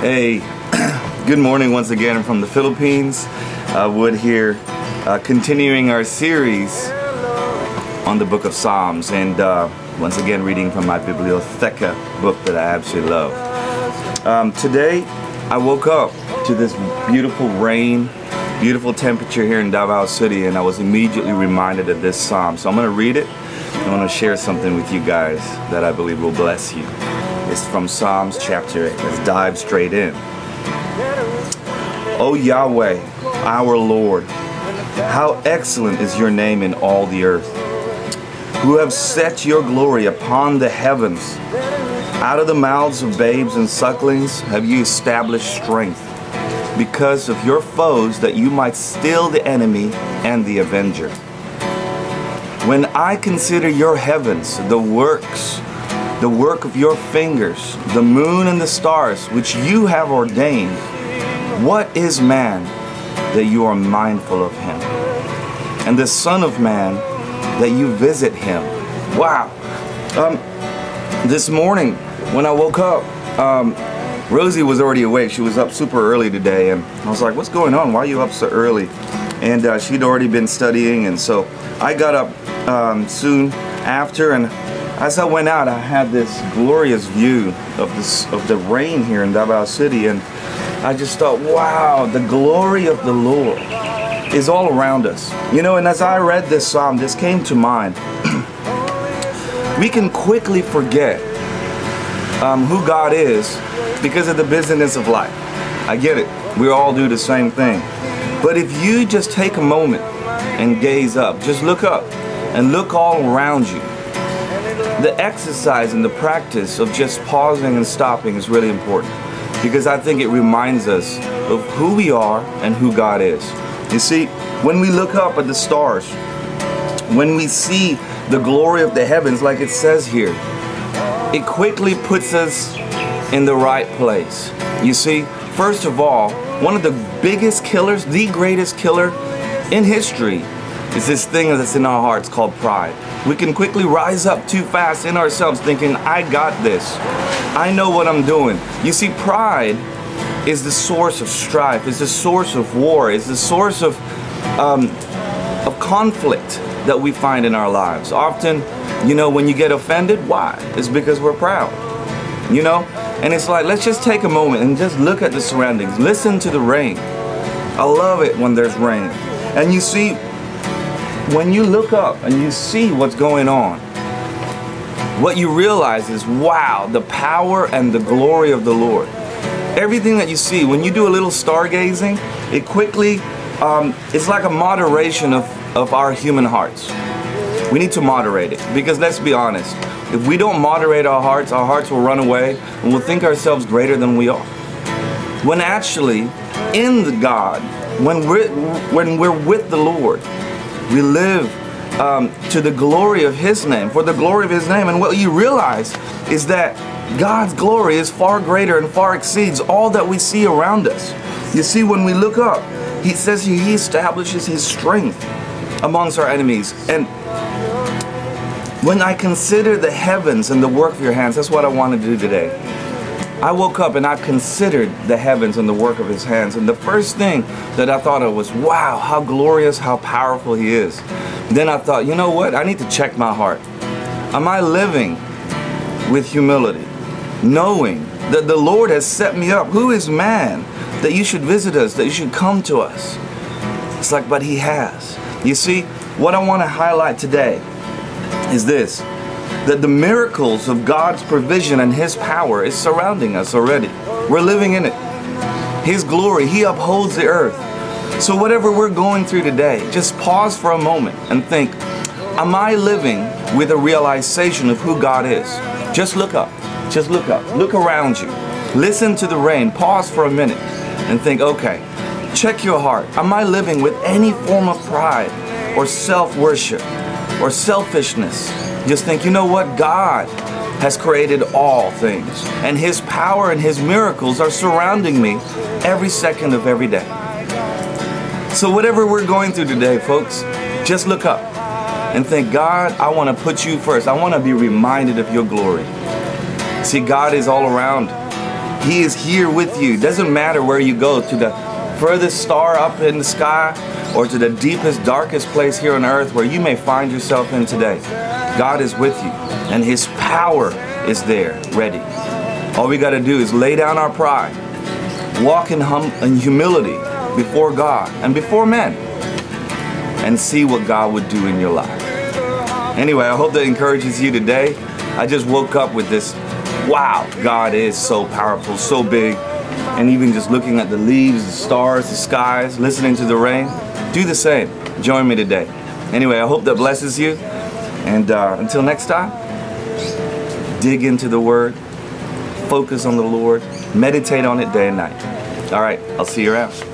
Hey, good morning once again from the Philippines. Uh, Wood here, uh, continuing our series on the book of Psalms, and uh, once again reading from my Bibliotheca book that I absolutely love. Um, today, I woke up to this beautiful rain, beautiful temperature here in Davao City, and I was immediately reminded of this psalm. So I'm going to read it. and I want to share something with you guys that I believe will bless you. It's from Psalms chapter 8. Let's dive straight in. O Yahweh, our Lord, how excellent is your name in all the earth, who have set your glory upon the heavens. Out of the mouths of babes and sucklings have you established strength, because of your foes, that you might still the enemy and the avenger. When I consider your heavens, the works the work of your fingers, the moon and the stars, which you have ordained. What is man that you are mindful of him? And the Son of Man that you visit him. Wow. Um, this morning, when I woke up, um, Rosie was already awake. She was up super early today, and I was like, What's going on? Why are you up so early? And uh, she'd already been studying, and so I got up um, soon after, and as I went out, I had this glorious view of this of the rain here in Davao City, and I just thought, wow, the glory of the Lord is all around us. You know, and as I read this psalm, this came to mind. we can quickly forget um, who God is because of the busyness of life. I get it. We all do the same thing. But if you just take a moment and gaze up, just look up and look all around you the exercise and the practice of just pausing and stopping is really important because I think it reminds us of who we are and who God is. You see, when we look up at the stars, when we see the glory of the heavens, like it says here, it quickly puts us in the right place. You see, first of all, one of the biggest killers, the greatest killer in history, is this thing that's in our hearts called pride. We can quickly rise up too fast in ourselves thinking, I got this. I know what I'm doing. You see, pride is the source of strife, is the source of war, is the source of, um, of conflict that we find in our lives. Often, you know, when you get offended, why? It's because we're proud. You know? And it's like, let's just take a moment and just look at the surroundings. Listen to the rain. I love it when there's rain. And you see, when you look up and you see what's going on, what you realize is, wow, the power and the glory of the Lord. Everything that you see, when you do a little stargazing, it quickly, um, it's like a moderation of, of our human hearts. We need to moderate it because let's be honest, if we don't moderate our hearts, our hearts will run away and we'll think ourselves greater than we are. When actually, in the God, when we're, when we're with the Lord, we live um, to the glory of His name, for the glory of His name. And what you realize is that God's glory is far greater and far exceeds all that we see around us. You see, when we look up, He says He establishes His strength amongst our enemies. And when I consider the heavens and the work of your hands, that's what I want to do today. I woke up and I considered the heavens and the work of his hands. And the first thing that I thought of was, wow, how glorious, how powerful he is. Then I thought, you know what? I need to check my heart. Am I living with humility, knowing that the Lord has set me up? Who is man that you should visit us, that you should come to us? It's like, but he has. You see, what I want to highlight today is this that the miracles of God's provision and His power is surrounding us already. We're living in it. His glory, He upholds the earth. So, whatever we're going through today, just pause for a moment and think Am I living with a realization of who God is? Just look up. Just look up. Look around you. Listen to the rain. Pause for a minute and think okay, check your heart. Am I living with any form of pride or self worship or selfishness? Just think, you know what? God has created all things, and His power and His miracles are surrounding me every second of every day. So, whatever we're going through today, folks, just look up and think, God, I want to put you first. I want to be reminded of your glory. See, God is all around. He is here with you. Doesn't matter where you go, to the furthest star up in the sky or to the deepest, darkest place here on earth where you may find yourself in today. God is with you and His power is there, ready. All we got to do is lay down our pride, walk in, hum- in humility before God and before men, and see what God would do in your life. Anyway, I hope that encourages you today. I just woke up with this wow, God is so powerful, so big. And even just looking at the leaves, the stars, the skies, listening to the rain, do the same. Join me today. Anyway, I hope that blesses you. And uh, until next time, dig into the Word, focus on the Lord, meditate on it day and night. All right, I'll see you around.